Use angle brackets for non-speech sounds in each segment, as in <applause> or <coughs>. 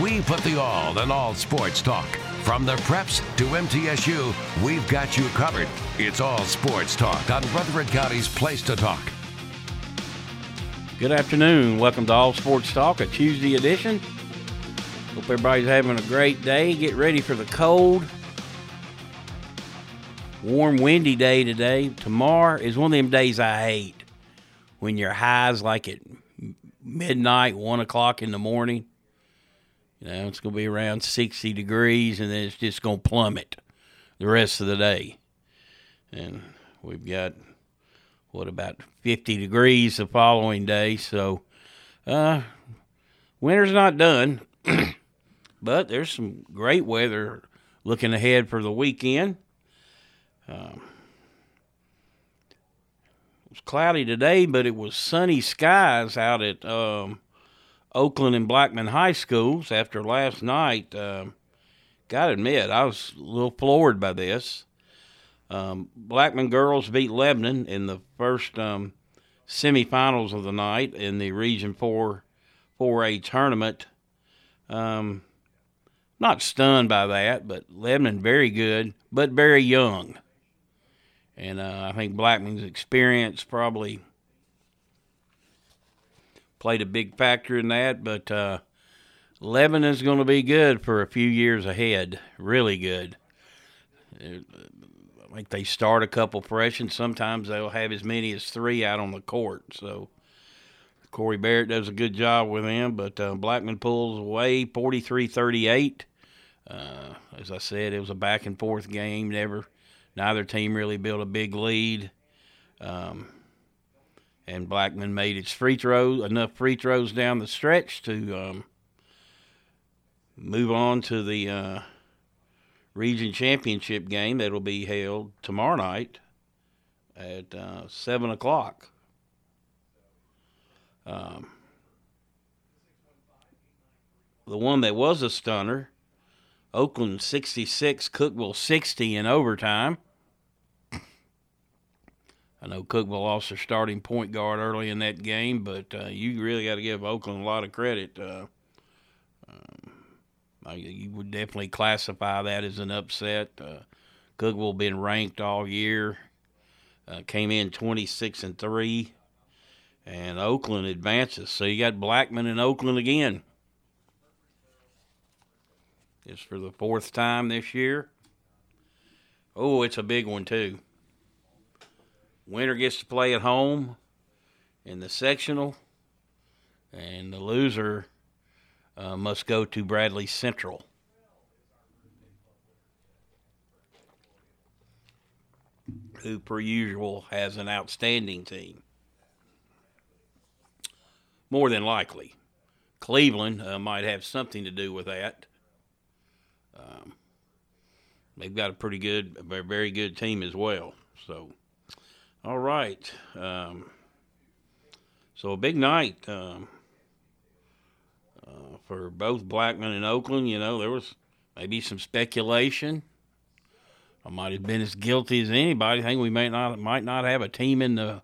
We put the all in all sports talk. From the preps to MTSU, we've got you covered. It's all sports talk on Rutherford County's Place to Talk. Good afternoon. Welcome to All Sports Talk, a Tuesday edition. Hope everybody's having a great day. Get ready for the cold. Warm, windy day today. Tomorrow is one of them days I hate when your highs like at midnight, one o'clock in the morning. You know, it's going to be around 60 degrees and then it's just going to plummet the rest of the day. And we've got, what, about 50 degrees the following day. So, uh, winter's not done, <clears throat> but there's some great weather looking ahead for the weekend. Um, it was cloudy today, but it was sunny skies out at um, Oakland and Blackman High Schools after last night. Uh, gotta admit, I was a little floored by this. Um, Blackman girls beat Lebanon in the first um, semifinals of the night in the Region 4 4A tournament. Um, not stunned by that, but Lebanon very good, but very young. And uh, I think Blackman's experience probably played a big factor in that. But uh, Lebanon is going to be good for a few years ahead. Really good. I think they start a couple fresh, and sometimes they'll have as many as three out on the court. So Corey Barrett does a good job with them, but uh, Blackman pulls away 43 38. Uh, as I said, it was a back and forth game. Never, neither team really built a big lead. Um, and Blackman made its free throws enough free throws down the stretch to um, move on to the uh, region championship game that will be held tomorrow night at uh, seven o'clock. Um, the one that was a stunner, Oakland 66, Cookeville 60 in overtime. I know Cookeville lost their starting point guard early in that game, but uh, you really got to give Oakland a lot of credit. Uh, um, you would definitely classify that as an upset. Uh, Cookeville been ranked all year, uh, came in 26 and three, and Oakland advances. So you got Blackman and Oakland again. It's for the fourth time this year. Oh, it's a big one too. Winner gets to play at home in the sectional, and the loser uh, must go to Bradley Central. Who, per usual, has an outstanding team. More than likely. Cleveland uh, might have something to do with that. Um, they've got a pretty good, a very good team as well. So. All right. Um, so a big night um, uh, for both Blackman and Oakland. You know, there was maybe some speculation. I might have been as guilty as anybody. I think we may not might not have a team in the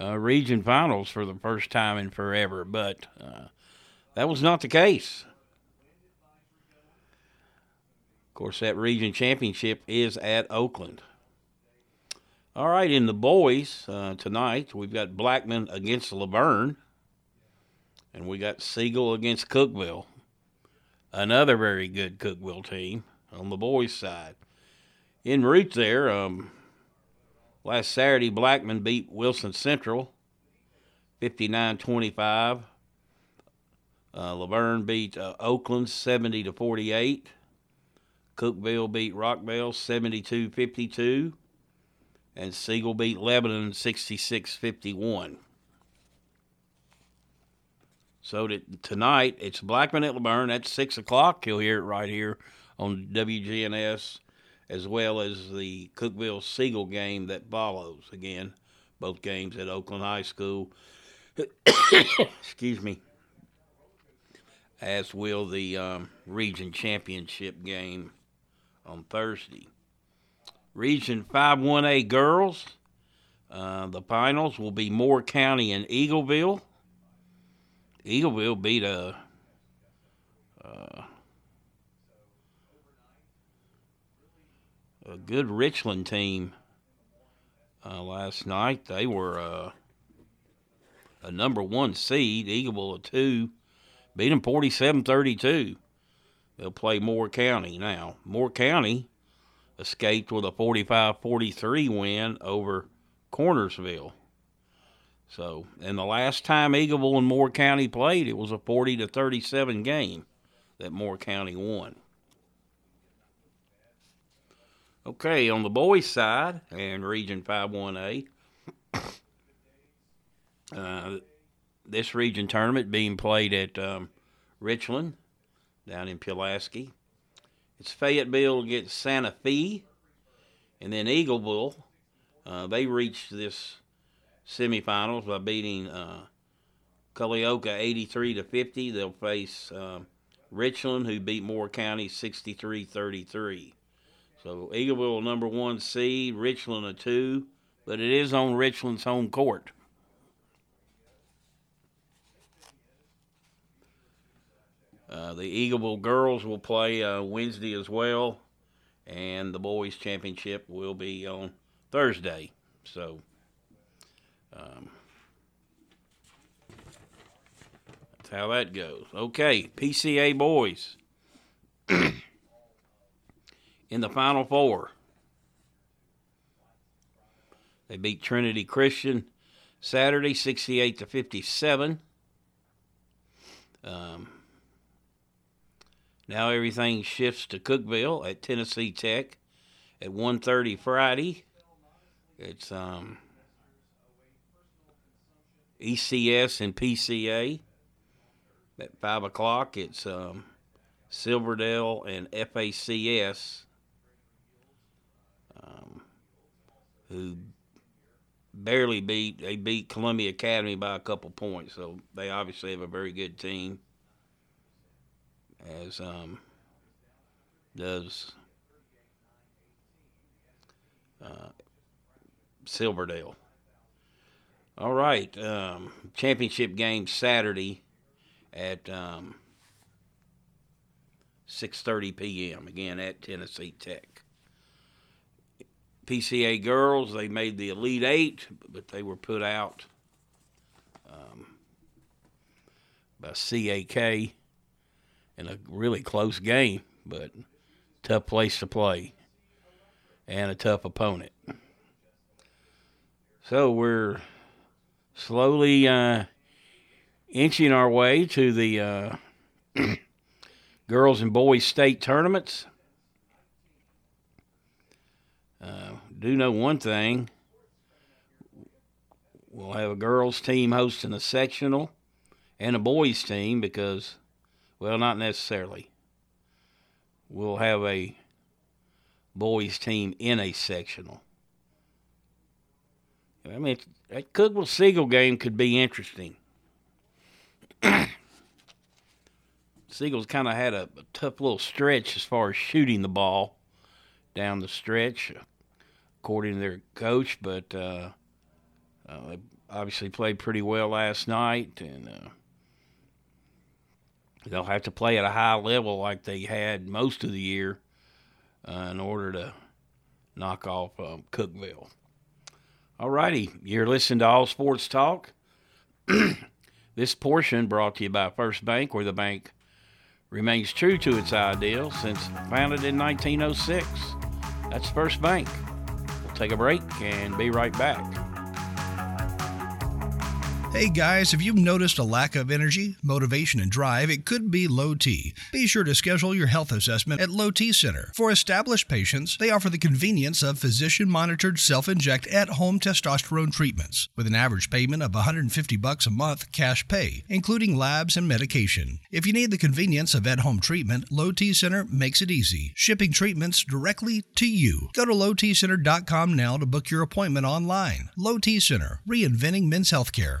uh, region finals for the first time in forever, but uh, that was not the case. Of course, that region championship is at Oakland. All right, in the boys uh, tonight, we've got Blackman against La Vergne, and we got Siegel against Cookeville. Another very good Cookeville team on the boys' side. In route there, um, Last Saturday, Blackman beat Wilson Central 59 25. Uh, La Vergne beat uh, Oakland 70 to 48. Cookeville beat Rockville 72 52. And Siegel beat Lebanon 66 51. So tonight it's Blackman at La Vergne at 6 o'clock. You'll hear it right here on WGNS, as well as the Cookeville Siegel game that follows. Again, both games at Oakland High School. <coughs> Excuse me as will the um, region championship game on Thursday. Region 5-1A girls, uh, the finals will be Moore County and Eagleville. Eagleville beat a, uh, a good Richland team uh, last night. They were uh, a number one seed, Eagleville a two beat them 47-32. They'll play Moore County now. Moore County escaped with a 45-43 win over Cornersville. So, and the last time Eagleville and Moore County played, it was a 40 to 37 game that Moore County won. Okay, on the boys' side and Region 51A, <coughs> uh, this region tournament being played at um, Richland down in Pulaski. It's Fayetteville against Santa Fe, and then Eagleville. Uh, they reached this semifinals by beating uh, Culleoka 83 to 50. They'll face uh, Richland, who beat Moore County 63-33. So Eagleville number one seed, Richland a two, but it is on Richland's home court. Uh, the Eagleville girls will play uh, Wednesday as well, and the boys' championship will be on Thursday. So, um, that's how that goes. Okay, PCA boys <clears throat> in the Final Four. They beat Trinity Christian Saturday, 68 to 57. Um, now everything shifts to Cookeville at Tennessee Tech at 1:30 Friday. It's um, ECS and PCA at five o'clock. It's um, Silverdale and FACS, um, who barely beat. They beat Columbia Academy by a couple points, so they obviously have a very good team as um, does uh, Silverdale. All right, um, championship game Saturday at um, 6:30 p.m. again at Tennessee Tech. PCA girls they made the Elite Eight, but they were put out um, by CAK in a really close game, but tough place to play and a tough opponent. So we're slowly uh, inching our way to the uh, <clears throat> girls and boys state tournaments. Uh, do know one thing. We'll have a girls team hosting a sectional and a boys team because well, not necessarily. We'll have a boys team in a sectional. I mean, that Cookeville Siegel game could be interesting. <coughs> Siegel's kind of had a, a, tough little stretch as far as shooting the ball down the stretch, according to their coach, but uh, uh, they obviously played pretty well last night, and uh, they'll have to play at a high level like they had most of the year uh, in order to knock off um, Cookeville. All righty, you're listening to All Sports Talk. <clears throat> this portion brought to you by First Bank, where the bank remains true to its ideals since founded in 1906. That's First Bank. We'll take a break and be right back. Hey guys, if you've noticed a lack of energy, motivation, and drive, it could be low T. Be sure to schedule your health assessment at Low T Center. For established patients, they offer the convenience of physician monitored self inject at home testosterone treatments with an average payment of 150 bucks a month cash pay, including labs and medication. If you need the convenience of at home treatment, Low T Center makes it easy, shipping treatments directly to you. Go to lowtcenter.com now to book your appointment online. Low T Center, reinventing men's healthcare.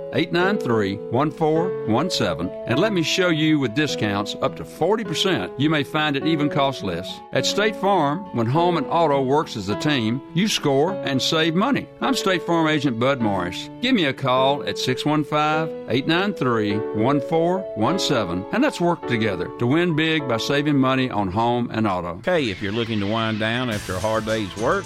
893 1417 and let me show you with discounts up to 40%. You may find it even costs less. At State Farm, when home and auto works as a team, you score and save money. I'm State Farm Agent Bud Morris. Give me a call at 615 893 1417 and let's work together to win big by saving money on home and auto. Okay, if you're looking to wind down after a hard day's work,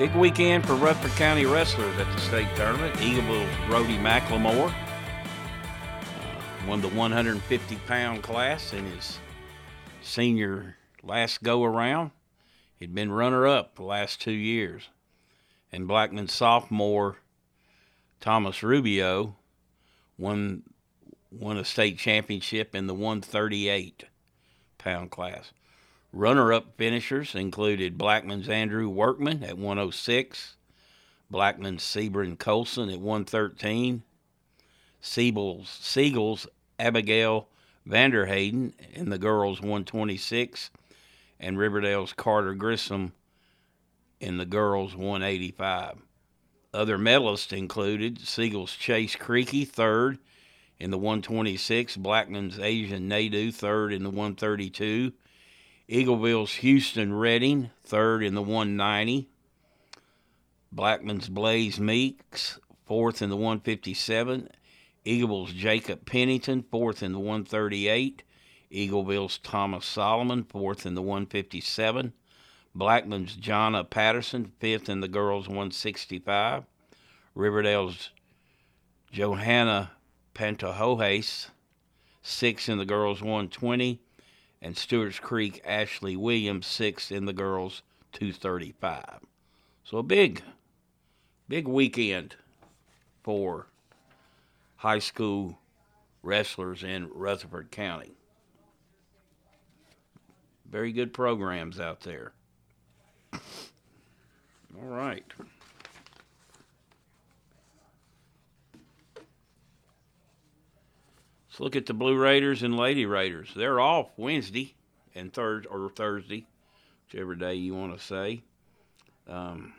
Big weekend for Rutherford County wrestlers at the state tournament. Eagleville's Brody McLemore uh, won the 150 pound class in his senior last go around. He'd been runner up the last two years. And Blackman sophomore Thomas Rubio won won a state championship in the 138 pound class. Runner up finishers included Blackman's Andrew Workman at 106, Blackman's Sebring Colson at 113, Siebel's, Siegel's Abigail Vanderhayden in the girls 126, and Riverdale's Carter Grissom in the girls 185. Other medalists included Siegel's Chase Creaky, third in the 126, Blackman's Asian Nadu, third in the 132, Eagleville's Houston Redding, third in the 190. Blackman's Blaze Meeks, fourth in the 157. Eagleville's Jacob Pennington, fourth in the 138. Eagleville's Thomas Solomon, fourth in the 157. Blackman's Jonna Patterson, fifth in the girls 165. Riverdale's Johanna Pantojohes, sixth in the girls 120 and Stewart's Creek Ashley Williams sixth in the girls 235. So a big, big weekend for high school wrestlers in Rutherford County. Very good programs out there. All right. Look at the Blue Raiders and Lady Raiders. They're off Wednesday and Thursday or Thursday. whichever day you want to say. Um,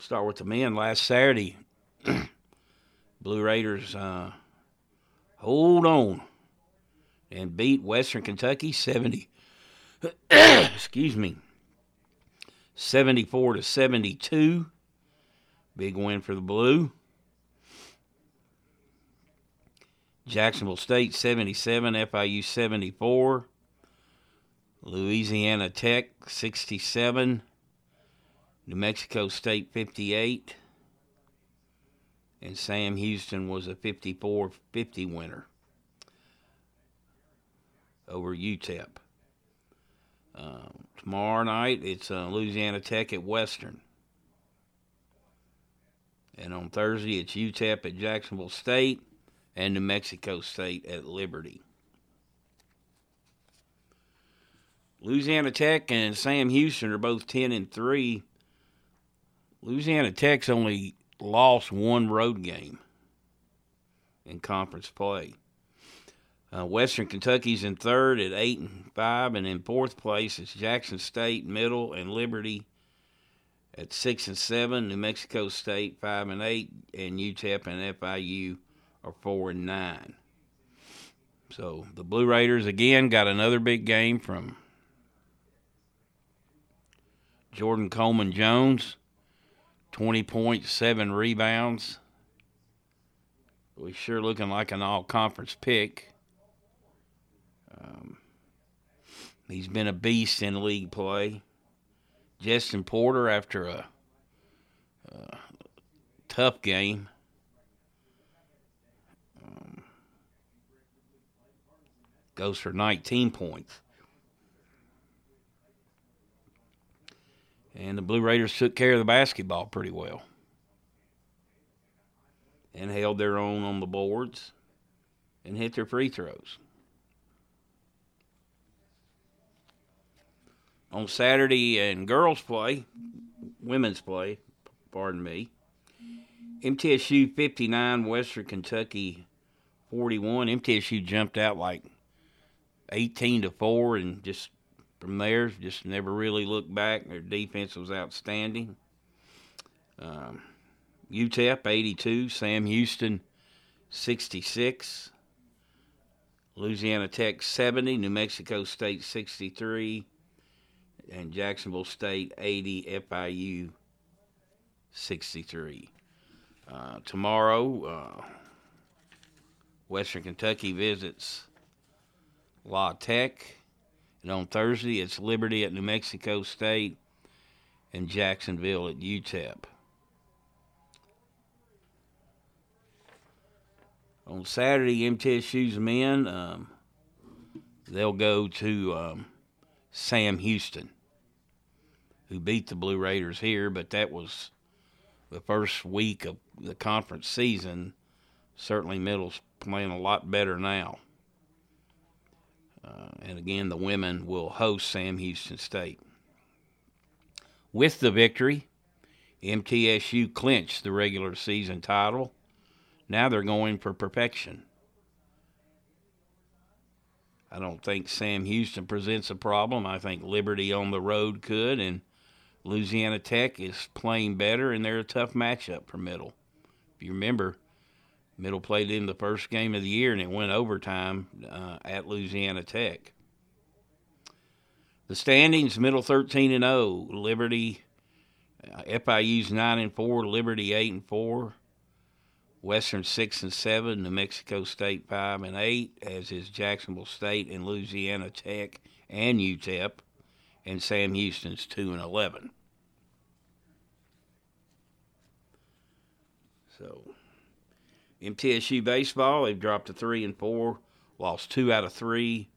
start with the men. Last Saturday, <clears throat> Blue Raiders uh, hold on and beat Western Kentucky 70. <clears throat> excuse me. 74 to 72. Big win for the Blue. Jacksonville State 77, FIU 74. Louisiana Tech 67. New Mexico State 58. And Sam Houston was a 54 50 winner over UTEP. Uh, tomorrow night, it's uh, Louisiana Tech at Western. And on Thursday, it's UTEP at Jacksonville State and New Mexico State at Liberty. Louisiana Tech and Sam Houston are both 10 and 3. Louisiana Tech's only lost one road game in conference play. Uh, Western Kentucky's in third at eight and five, and in fourth place is Jackson State, Middle, and Liberty at six and seven. New Mexico State five and eight, and UTEP and FIU are four and nine. So the Blue Raiders again got another big game from Jordan Coleman Jones, twenty points, seven rebounds. We sure looking like an all-conference pick. Um, he's been a beast in league play. Jestin Porter, after a, a tough game, goes for 19 points. And the Blue Raiders took care of the basketball pretty well and held their own on the boards and hit their free throws. on Saturday in girls play, women's play, pardon me. MTSU 59, Western Kentucky 41. MTSU jumped out like 18 to 4 and just from there just never really looked back. Their defense was outstanding. Um, UTEP 82, Sam Houston 66. Louisiana Tech 70, New Mexico State 63, and Jacksonville State 80, FIU 63. Uh, tomorrow, uh, Western Kentucky visits La Tech. And on Thursday, it's Liberty at New Mexico State and Jacksonville at UTEP. On Saturday, MTSU's men, um, they'll go to um, Sam Houston who beat the Blue Raiders here, but that was the first week of the conference season. Certainly, Middle's playing a lot better now. Uh, and again, the women will host Sam Houston State. With the victory, MTSU clinched the regular season title. Now they're going for perfection. I don't think Sam Houston presents a problem. I think Liberty on the road could, and Louisiana Tech is playing better, and they're a tough matchup for Middle. If you remember, Middle played in the first game of the year, and it went overtime uh, at Louisiana Tech. The standings: Middle 13 and 0, Liberty, uh, FIU's 9 and 4, Liberty 8 and 4, Western 6 and 7, New Mexico State 5 and 8, as is Jacksonville State and Louisiana Tech and UTEP and Sam Houston's 2 and 11. So, MTSU baseball, they've dropped to 3 and 4, lost 2 out of 3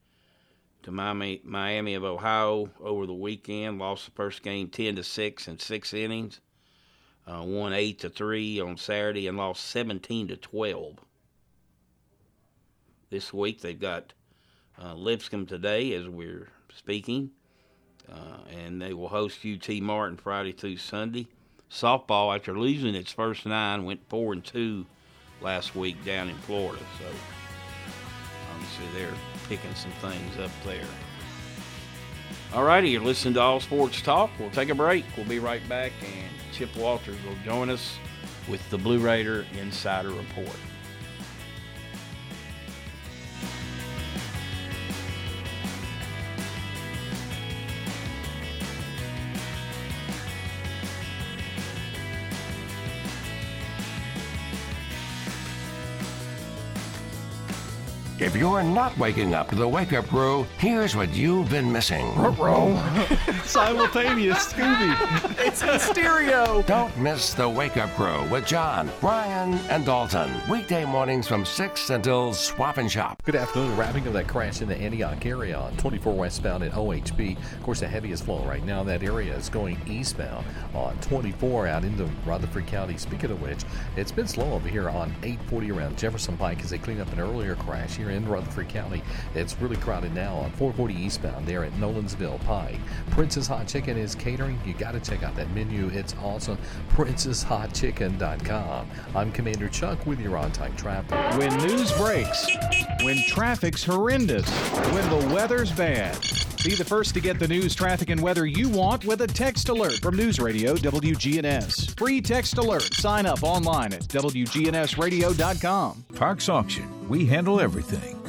to Miami, Miami of Ohio over the weekend, lost the first game 10 to 6 in 6 innings. Uh, won 8 to 3 on Saturday and lost 17 to 12. This week they've got uh, Lipscomb today as we're speaking. Uh, and they will host UT Martin Friday through Sunday. Softball, after losing its first nine, went four and two last week down in Florida. So obviously they're picking some things up there. All righty, you're listening to All Sports Talk. We'll take a break. We'll be right back, and Chip Walters will join us with the Blue Raider Insider Report. You're not waking up to the wake up crew, here's what you've been missing. <laughs> Simultaneous Scooby. It's in stereo. Don't miss the wake up crew with John, Brian, and Dalton. Weekday mornings from 6 until swap and shop. Good afternoon. Wrapping up that crash in the Antioch area on 24 westbound at OHB. Of course, the heaviest flow right now in that area is going eastbound on 24 out into Rutherford County. Speaking of which, it's been slow over here on 840 around Jefferson Pike as they clean up an earlier crash here in Rutherford County. It's really crowded now on 440 eastbound there at Nolensville Pike. Princess Hot Chicken is catering. You got to check out that menu. It's awesome. PrincessHotChicken.com. I'm Commander Chuck with your on time traffic. When news breaks, when traffic's horrendous, when the weather's bad. Be the first to get the news, traffic, and weather you want with a text alert from News Radio WGNS. Free text alert. Sign up online at WGNSradio.com. Parks Auction. We handle everything.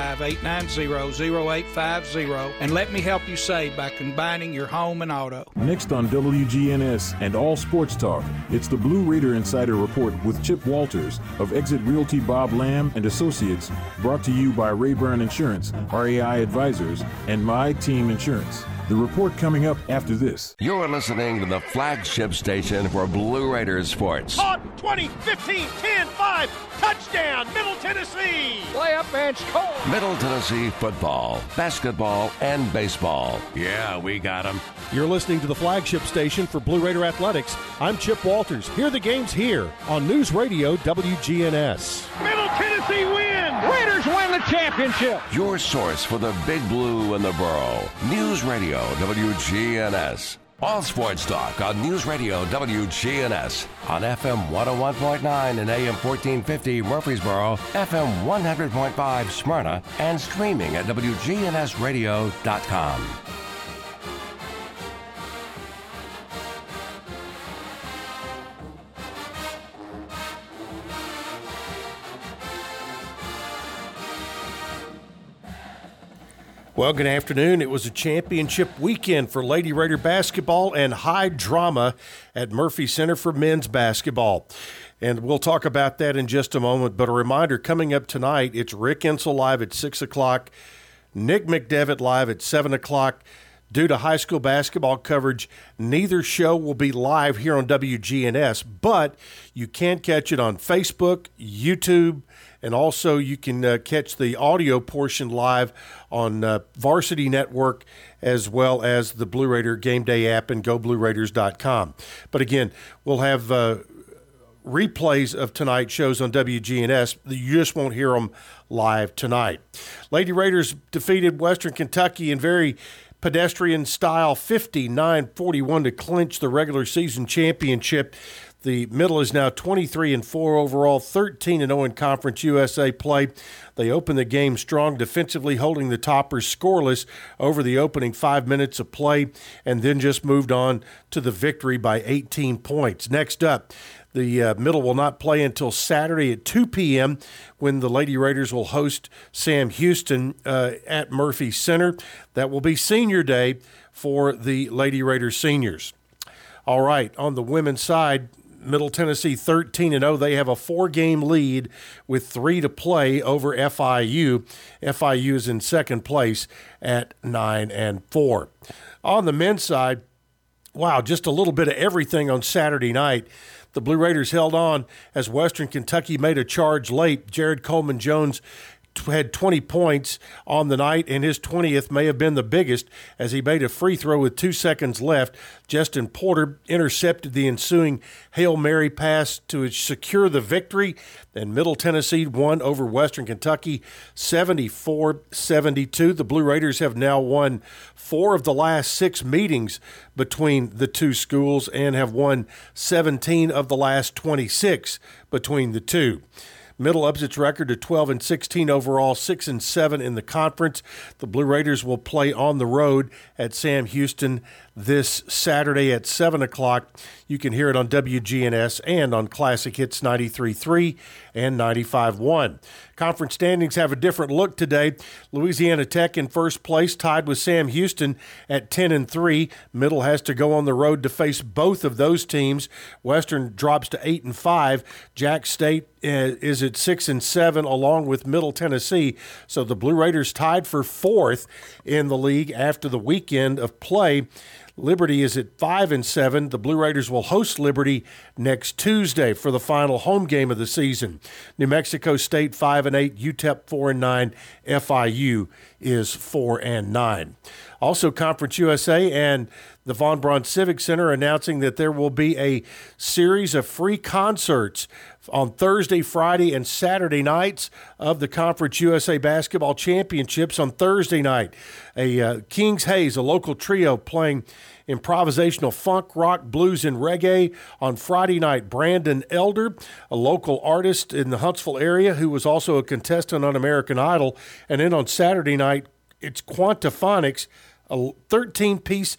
615-890-0850 and let me help you save by combining your home and auto. Next on WGNS and All Sports Talk, it's the Blue Raider Insider Report with Chip Walters of Exit Realty Bob Lamb and Associates, brought to you by Rayburn Insurance, RAI Advisors, and My Team Insurance. The report coming up after this. You're listening to the flagship station for Blue Raiders sports. On 20, 15, 10, 5, touchdown, Middle Tennessee. Play up, bench, Cole. Middle Tennessee football, basketball, and baseball. Yeah, we got them. You're listening to the flagship station for Blue Raider Athletics. I'm Chip Walters. Hear the games here on News Radio WGNS. Middle Tennessee win. Raiders win the championship. Your source for the Big Blue and the Borough. News Radio WGNS. All sports talk on News Radio WGNS on FM 101.9 and AM 1450 Murfreesboro, FM 100.5 Smyrna, and streaming at WGNSradio.com. Well, good afternoon. It was a championship weekend for Lady Raider basketball and high drama at Murphy Center for men's basketball. And we'll talk about that in just a moment. But a reminder coming up tonight, it's Rick Insell live at 6 o'clock, Nick McDevitt live at 7 o'clock. Due to high school basketball coverage, neither show will be live here on WGNS, but you can catch it on Facebook, YouTube, and also you can uh, catch the audio portion live on uh, Varsity Network as well as the Blue Raider Game Day app and GoBlueRaiders.com. But again, we'll have uh, replays of tonight's shows on WGNS. You just won't hear them live tonight. Lady Raiders defeated Western Kentucky in very pedestrian style 59 41 to clinch the regular season championship. The middle is now 23 and 4 overall, 13 and 0 in Conference USA play. They opened the game strong defensively, holding the toppers scoreless over the opening five minutes of play, and then just moved on to the victory by 18 points. Next up, the uh, middle will not play until Saturday at 2 p.m. when the Lady Raiders will host Sam Houston uh, at Murphy Center. That will be senior day for the Lady Raiders seniors. All right, on the women's side, Middle Tennessee 13 and 0. They have a four-game lead with 3 to play over FIU. FIU is in second place at 9 and 4. On the men's side, wow, just a little bit of everything on Saturday night. The Blue Raiders held on as Western Kentucky made a charge late. Jared Coleman Jones had 20 points on the night, and his 20th may have been the biggest as he made a free throw with two seconds left. Jestin Porter intercepted the ensuing Hail Mary pass to secure the victory, and Middle Tennessee won over Western Kentucky 74 72. The Blue Raiders have now won four of the last six meetings between the two schools and have won 17 of the last 26 between the two. Middle ups its record to 12 and 16 overall, 6 and 7 in the conference. The Blue Raiders will play on the road at Sam Houston this Saturday at 7 o'clock. You can hear it on WGNS and on Classic Hits 93.3 and 95.1. Conference standings have a different look today. Louisiana Tech in first place, tied with Sam Houston at 10 and 3. Middle has to go on the road to face both of those teams. Western drops to 8 and 5. Jack State uh, is at 6 and 7 along with Middle Tennessee. So the Blue Raiders tied for fourth in the league after the weekend of play. Liberty is at five and seven. The Blue Raiders will host Liberty next Tuesday for the final home game of the season. New Mexico State five and eight, UTEP four and nine, FIU is four and nine. Also, Conference USA and the Von Braun Civic Center announcing that there will be a series of free concerts on Thursday, Friday, and Saturday nights of the Conference USA Basketball Championships. On Thursday night, a uh, Kings Hayes, a local trio, playing improvisational funk, rock, blues, and reggae. On Friday night, Brandon Elder, a local artist in the Huntsville area who was also a contestant on American Idol. And then on Saturday night, it's Quantaphonics, a 13 piece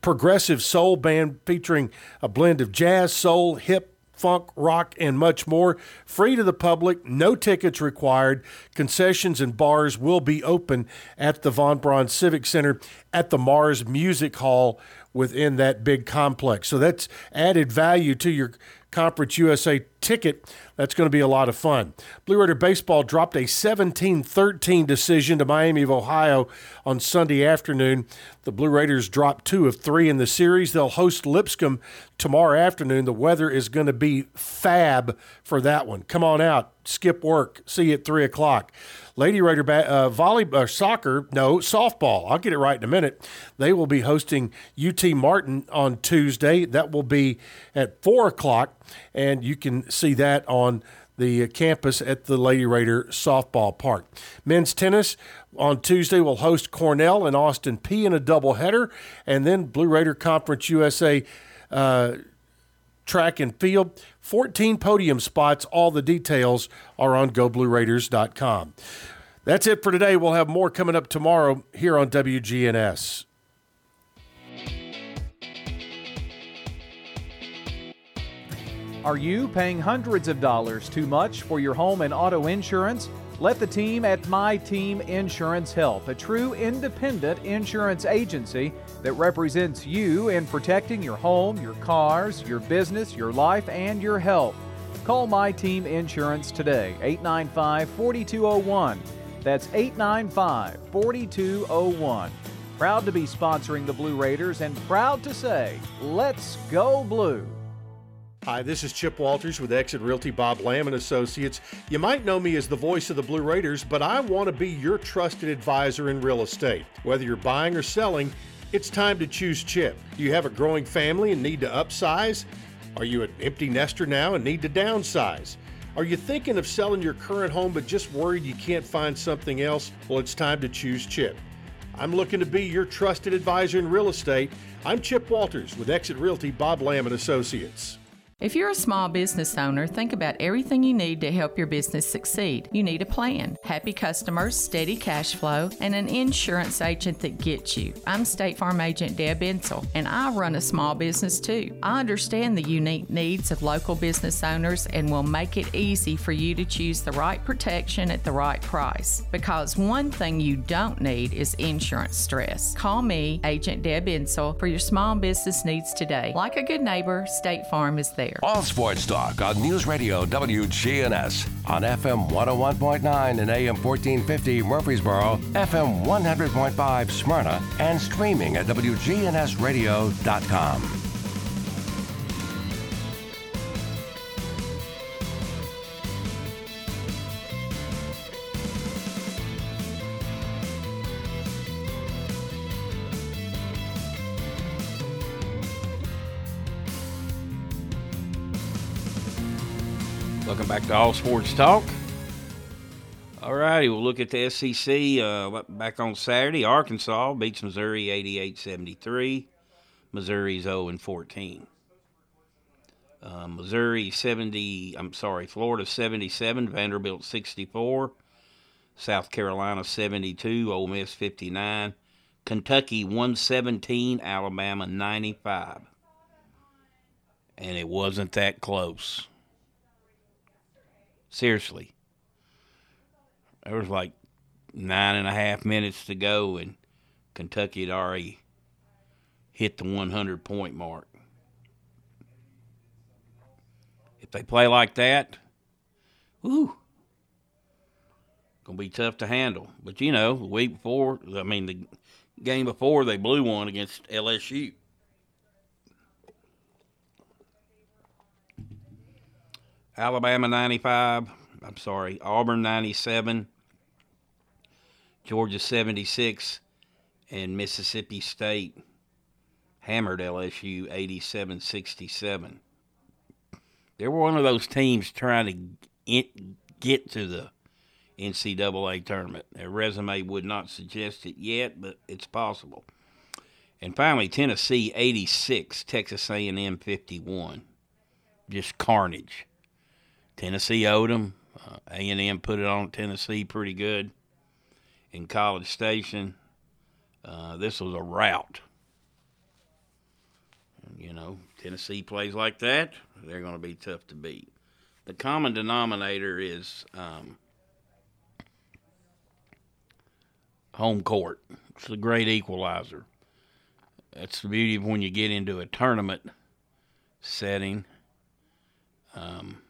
progressive soul band featuring a blend of jazz, soul, hip, funk, rock, and much more. Free to the public, no tickets required. Concessions and bars will be open at the Von Braun Civic Center at the Mars Music Hall within that big complex. So that's added value to your Conference USA ticket. That's going to be a lot of fun. Blue Raider Baseball dropped a 17 13 decision to Miami of Ohio on Sunday afternoon. The Blue Raiders dropped two of three in the series. They'll host Lipscomb tomorrow afternoon. The weather is going to be fab for that one. Come on out, skip work, see you at 3 o'clock. Lady Raider ba- uh, volley uh, soccer, no softball. I'll get it right in a minute. They will be hosting UT Martin on Tuesday. That will be at four o'clock, and you can see that on the campus at the Lady Raider softball park. Men's tennis on Tuesday will host Cornell and Austin Peay in a doubleheader, and then Blue Raider Conference USA. Uh, track and field, 14 podium spots. All the details are on goblueraiders.com. That's it for today. We'll have more coming up tomorrow here on WGNS. Are you paying hundreds of dollars too much for your home and auto insurance? Let the team at My Team Insurance help, a true independent insurance agency that represents you in protecting your home, your cars, your business, your life, and your health. Call My Team Insurance today, 895 4201. That's 895 4201. Proud to be sponsoring the Blue Raiders and proud to say, let's go blue. Hi, this is Chip Walters with Exit Realty Bob Lamb and Associates. You might know me as the voice of the Blue Raiders, but I want to be your trusted advisor in real estate. Whether you're buying or selling, it's time to choose Chip. Do you have a growing family and need to upsize? Are you an empty nester now and need to downsize? Are you thinking of selling your current home but just worried you can't find something else? Well, it's time to choose Chip. I'm looking to be your trusted advisor in real estate. I'm Chip Walters with Exit Realty Bob Lamb and Associates. If you're a small business owner, think about everything you need to help your business succeed. You need a plan, happy customers, steady cash flow, and an insurance agent that gets you. I'm State Farm Agent Deb Insell, and I run a small business too. I understand the unique needs of local business owners and will make it easy for you to choose the right protection at the right price. Because one thing you don't need is insurance stress. Call me, Agent Deb Insell, for your small business needs today. Like a good neighbor, State Farm is there. All Sports Talk on News Radio WGNS on FM 101.9 and AM 1450 Murfreesboro, FM 100.5 Smyrna, and streaming at WGNSradio.com. back to All Sports Talk. All righty, we'll look at the SEC. Uh, back on Saturday, Arkansas beats Missouri 88 73. Missouri's 0 and 14. Uh, Missouri 70, I'm sorry, Florida 77, Vanderbilt 64, South Carolina 72, Ole Miss 59, Kentucky 117, Alabama 95. And it wasn't that close. Seriously. There was like nine and a half minutes to go, and Kentucky had already hit the 100 point mark. If they play like that, whoo, gonna be tough to handle. But you know, the week before, I mean, the game before, they blew one against LSU. Alabama 95. I'm sorry, Auburn 97, Georgia 76, and Mississippi State hammered LSU 87 67. They were one of those teams trying to get to the NCAA tournament. Their resume would not suggest it yet, but it's possible. And finally, Tennessee 86, Texas A&M 51. Just carnage. Tennessee owed them. Uh, A&M put it on Tennessee pretty good in College Station. Uh, this was a rout. You know, Tennessee plays like that, they're going to be tough to beat. The common denominator is um, home court. It's a great equalizer. That's the beauty of when you get into a tournament setting. Um,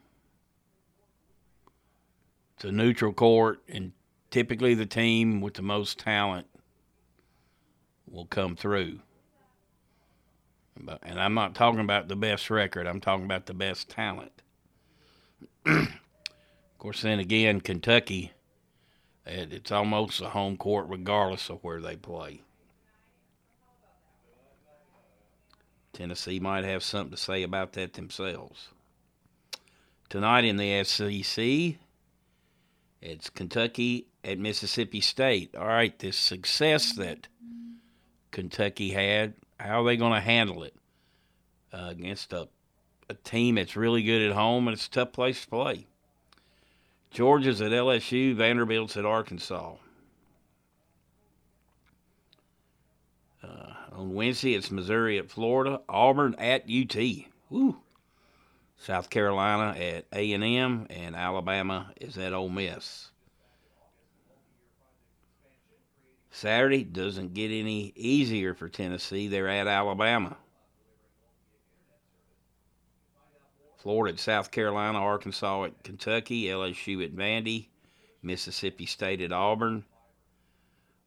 it's a neutral court, and typically the team with the most talent will come through. But, And I'm not talking about the best record, I'm talking about the best talent. <clears throat> of course, then again, Kentucky, it's almost a home court regardless of where they play. Tennessee might have something to say about that themselves. Tonight in the SEC, it's Kentucky at Mississippi State. All right, this success that Kentucky had, how are they going to handle it uh, against a, a team that's really good at home and it's a tough place to play? Georgia's at LSU, Vanderbilt's at Arkansas. Uh, on Wednesday, it's Missouri at Florida, Auburn at UT. Woo. South Carolina at A&M, and Alabama is at Ole Miss. Saturday doesn't get any easier for Tennessee. They're at Alabama. Florida at South Carolina, Arkansas at Kentucky, LSU at Vandy, Mississippi State at Auburn,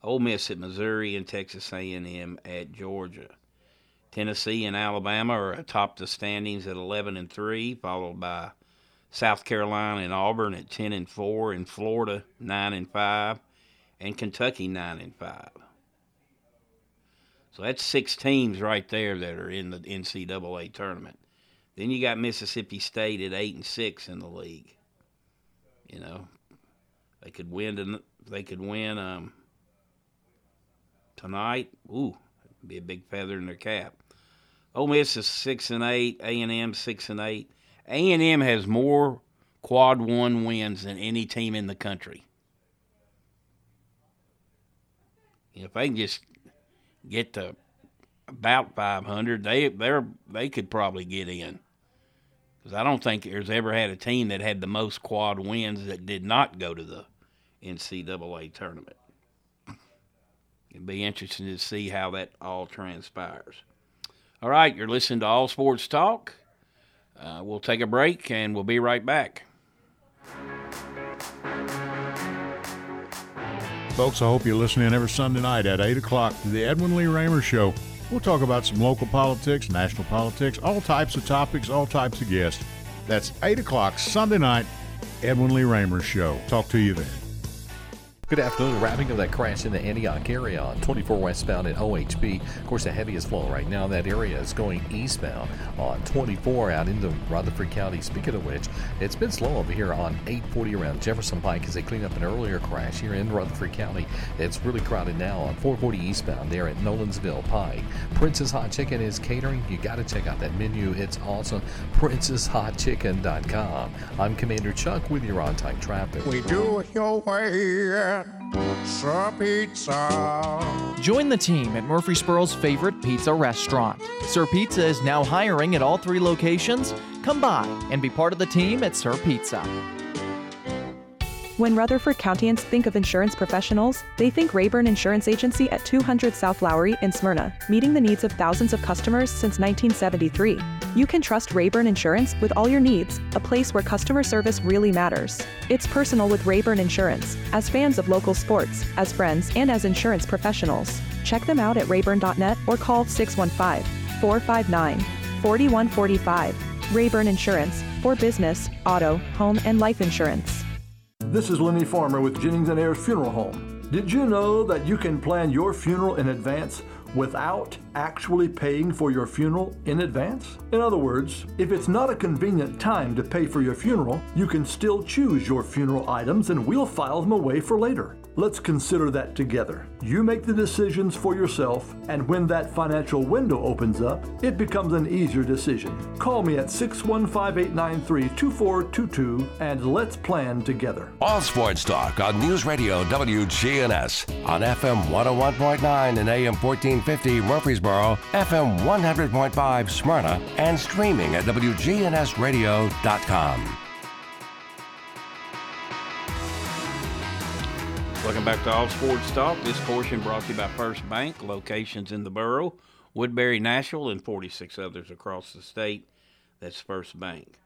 Ole Miss at Missouri, and Texas A&M at Georgia. Tennessee and Alabama are atop the standings at 11 and 3, followed by South Carolina and Auburn at 10 and 4, and Florida 9 and 5, and Kentucky 9 and 5. So that's six teams right there that are in the NCAA tournament. Then you got Mississippi State at 8 and 6 in the league. You know, they could win they could win um, tonight. Ooh, be a big feather in their cap. Ole Miss is six and eight. A and M six and eight. A and M has more quad one wins than any team in the country. If they can just get to about 500, they they they could probably get in. Because I don't think there's ever had a team that had the most quad wins that did not go to the NCAA tournament. It'd be interesting to see how that all transpires. All right, you're listening to All Sports Talk. Uh, we'll take a break and we'll be right back. Folks, I hope you're listening every Sunday night at 8 o'clock to the Edwin Lee Raymer Show. We'll talk about some local politics, national politics, all types of topics, all types of guests. That's 8 o'clock Sunday night, Edwin Lee Raymer Show. Talk to you then. Good afternoon. Wrapping up that crash in the Antioch area on 24 westbound at OHB. Of course, the heaviest flow right now. That area is going eastbound on 24 out into Rutherford County. Speaking of which, it's been slow over here on 840 around Jefferson Pike as they clean up an earlier crash here in Rutherford County. It's really crowded now on 440 eastbound there at Nolensville Pike. Prince's Hot Chicken is catering. You got to check out that menu. It's awesome. PrincesHotChicken.com. I'm Commander Chuck with your on-time traffic. We do it your way. Sir Pizza. Join the team at Murfreesboro's favorite pizza restaurant. Sir Pizza is now hiring at all three locations. Come by and be part of the team at Sir Pizza. When Rutherford Countyans think of insurance professionals, they think Rayburn Insurance Agency at 200 South Lowry in Smyrna, meeting the needs of thousands of customers since 1973. You can trust Rayburn Insurance with all your needs, a place where customer service really matters. It's personal with Rayburn Insurance, as fans of local sports, as friends, and as insurance professionals. Check them out at rayburn.net or call 615 459 4145. Rayburn Insurance, for business, auto, home, and life insurance. This is Lenny Farmer with Jennings and Ayers Funeral Home. Did you know that you can plan your funeral in advance without actually paying for your funeral in advance? In other words, if it's not a convenient time to pay for your funeral, you can still choose your funeral items and we'll file them away for later. Let's consider that together. You make the decisions for yourself, and when that financial window opens up, it becomes an easier decision. Call me at 615 893 2422 and let's plan together. All sports talk on News Radio WGNS on FM 101.9 and AM 1450 Murfreesboro, FM 100.5 Smyrna, and streaming at WGNSradio.com. Welcome back to All Sports Talk. This portion brought to you by First Bank, locations in the borough, Woodbury, Nashville, and 46 others across the state. That's First Bank.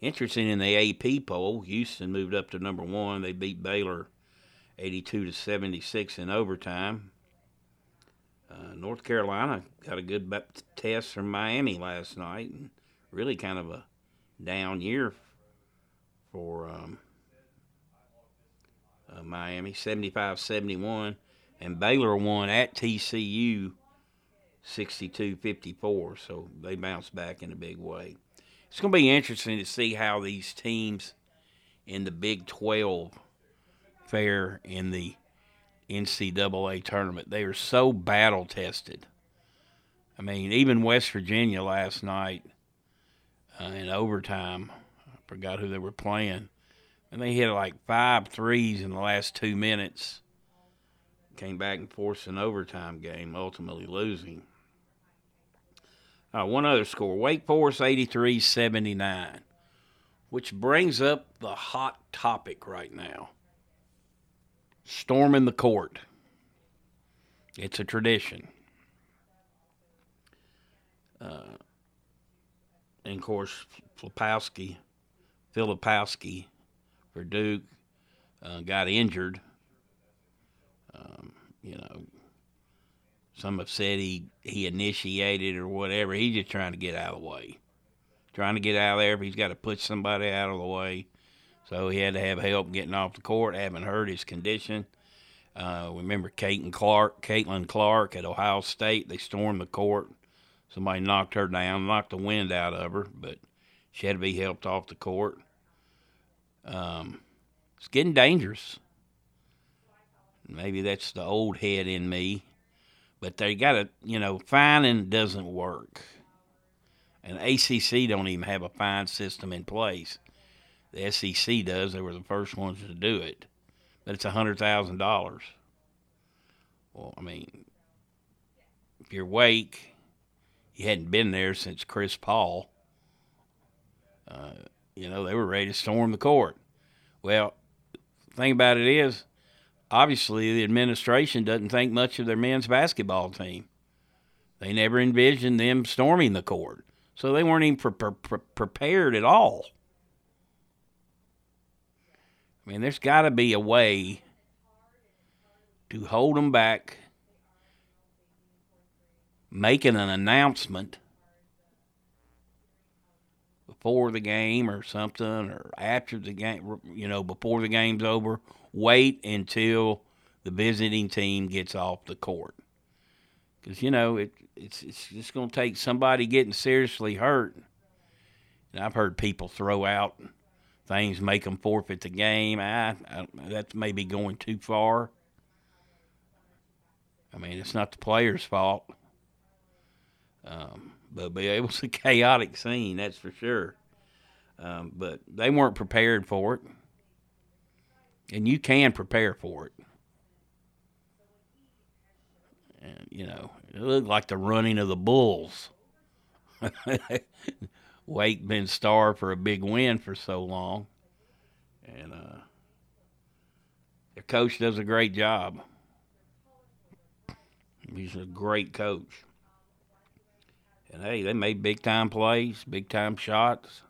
Interesting in the AP poll, Houston moved up to number one. They beat Baylor 82 to 76 in overtime. Uh, North Carolina got a good test from Miami last night, and really kind of a down year for um, uh, Miami 75 71, and Baylor won at TCU 62 54. So they bounced back in a big way. It's going to be interesting to see how these teams in the Big 12 fare in the NCAA tournament. They are so battle tested. I mean, even West Virginia last night uh, in overtime, I forgot who they were playing and they hit like five threes in the last two minutes. Came back and forced an overtime game, ultimately losing. Uh, one other score Wake Forest 83 79, which brings up the hot topic right now storming the court. It's a tradition. Uh, and of course, Filipowski, Filipowski for Duke. Uh, got injured. Um, you know, some have said he he initiated or whatever. He's just trying to get out of the way, trying to get out of there. If he's got to push somebody out of the way, so he had to have help getting off the court. Haven't heard his condition. Uh, remember Caitlin Clark, Caitlin Clark at Ohio State. They stormed the court. Somebody knocked her down, knocked the wind out of her, but she had to be helped off the court. Um, it's getting dangerous. Maybe that's the old head in me, but they got to, you know, fining doesn't work. And ACC don't even have a fine system in place. The SEC does. They were the first ones to do it, but it's a hundred thousand dollars. Well, I mean, if you're Wake, you hadn't been there since Chris Paul. Uh, you know, they were ready to storm the court. Well, the thing about it is, obviously, the administration doesn't think much of their men's basketball team. They never envisioned them storming the court. So they weren't even pre- pre- pre- prepared at all. I mean, there's got to be a way to hold them back, making an announcement before the game or something, or after the game, you know, before the game's over. Wait until the visiting team gets off the court. Because, you know, it, it's, it's just going to take somebody getting seriously hurt. And I've heard people throw out things, make them forfeit the game. I, I, that's maybe going too far. I mean, it's not the player's fault. Um, but it was a <laughs> chaotic scene, that's for sure. Um, but they weren't prepared for it. And you can prepare for it. And, you know, it looked like the running of the Bulls. <laughs> Wake been star for a big win for so long. And uh, coach does a great job. He's a great coach. And hey, they made big time plays, big time shots.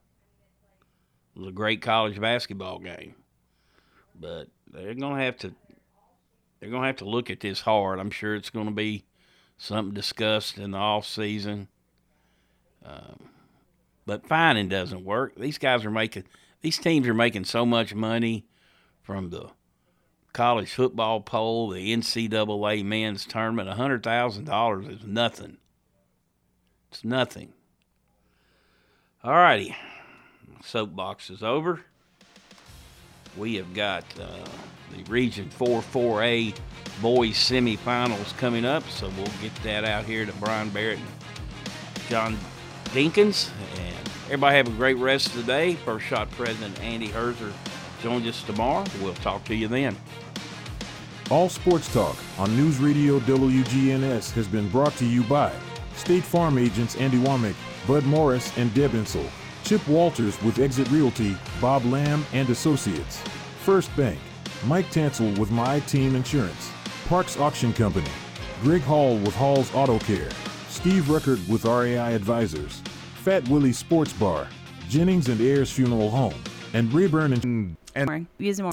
It was a great college basketball game. But they're gonna have to they're gonna have to look at this hard. I'm sure it's gonna be something discussed in the off season. Um, but fining doesn't work. These guys are making these teams are making so much money from the college football poll, the NCAA men's tournament. Hundred thousand dollars is nothing. It's nothing. All righty. Soapbox is over. We have got uh, the Region 4 4A boys semifinals coming up, so we'll get that out here to Brian Barrett and John Dinkins. And everybody have a great rest of the day. First Shot President Andy Herzer joins us tomorrow. We'll talk to you then. All Sports Talk on News Radio WGNS has been brought to you by State Farm agents Andy Womack, Bud Morris, and Deb Insell. Chip Walters with Exit Realty, Bob Lamb and Associates. First Bank, Mike Tansel with My Team Insurance. Parks Auction Company, Greg Hall with Hall's Auto Care. Steve Record with RAI Advisors. Fat Willie Sports Bar, Jennings and Ayers Funeral Home, and Rayburn and, and using more